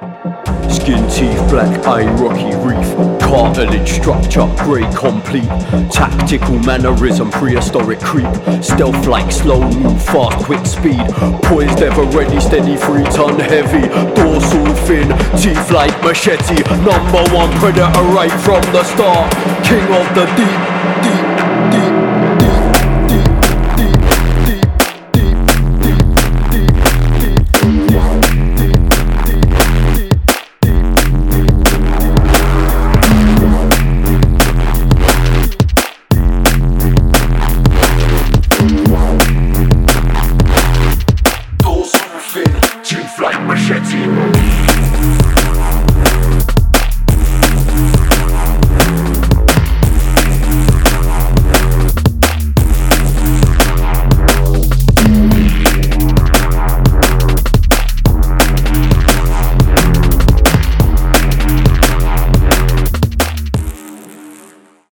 Skin teeth, black eye, rocky reef, cartilage structure, grey complete. Tactical mannerism, prehistoric creep. Stealth like slow move, fast, quick speed. Poised, ever ready, steady, three ton heavy. Dorsal fin, teeth like machete. Number one predator right from the start. King of the deep, deep, Like machete.